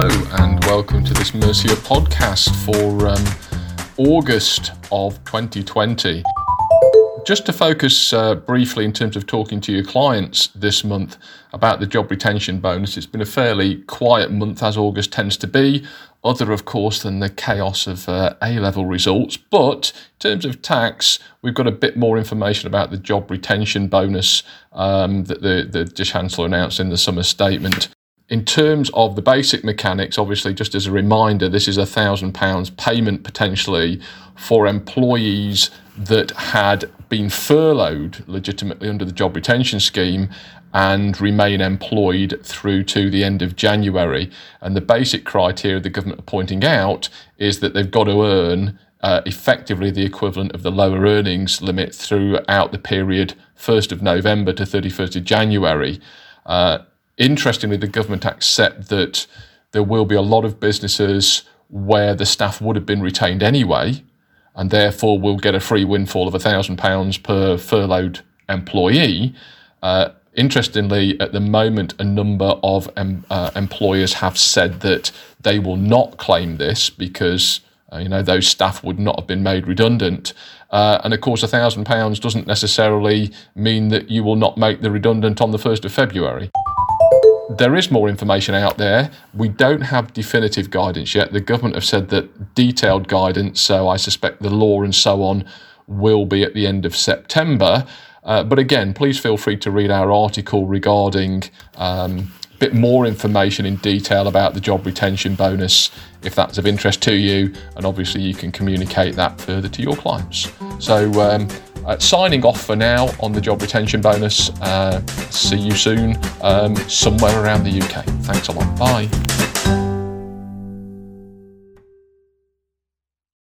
Hello, and welcome to this Mercia podcast for um, August of 2020. Just to focus uh, briefly in terms of talking to your clients this month about the job retention bonus, it's been a fairly quiet month as August tends to be, other, of course, than the chaos of uh, A level results. But in terms of tax, we've got a bit more information about the job retention bonus um, that the, the Chancellor announced in the summer statement in terms of the basic mechanics, obviously, just as a reminder, this is a thousand pounds payment potentially for employees that had been furloughed legitimately under the job retention scheme and remain employed through to the end of January. And the basic criteria the government are pointing out is that they've got to earn uh, effectively the equivalent of the lower earnings limit throughout the period 1st of November to 31st of January. Uh, Interestingly, the Government accept that there will be a lot of businesses where the staff would have been retained anyway, and therefore will get a free windfall of £1,000 per furloughed employee. Uh, interestingly, at the moment, a number of uh, employers have said that they will not claim this because uh, you know those staff would not have been made redundant. Uh, and of course, £1,000 doesn't necessarily mean that you will not make the redundant on the 1st of February there is more information out there. We don't have definitive guidance yet. The government have said that detailed guidance, so I suspect the law and so on, will be at the end of September. Uh, but again, please feel free to read our article regarding um, a bit more information in detail about the job retention bonus if that's of interest to you. And obviously, you can communicate that further to your clients. So, um, uh, signing off for now on the job retention bonus. Uh, see you soon um, somewhere around the UK. Thanks a lot. Bye.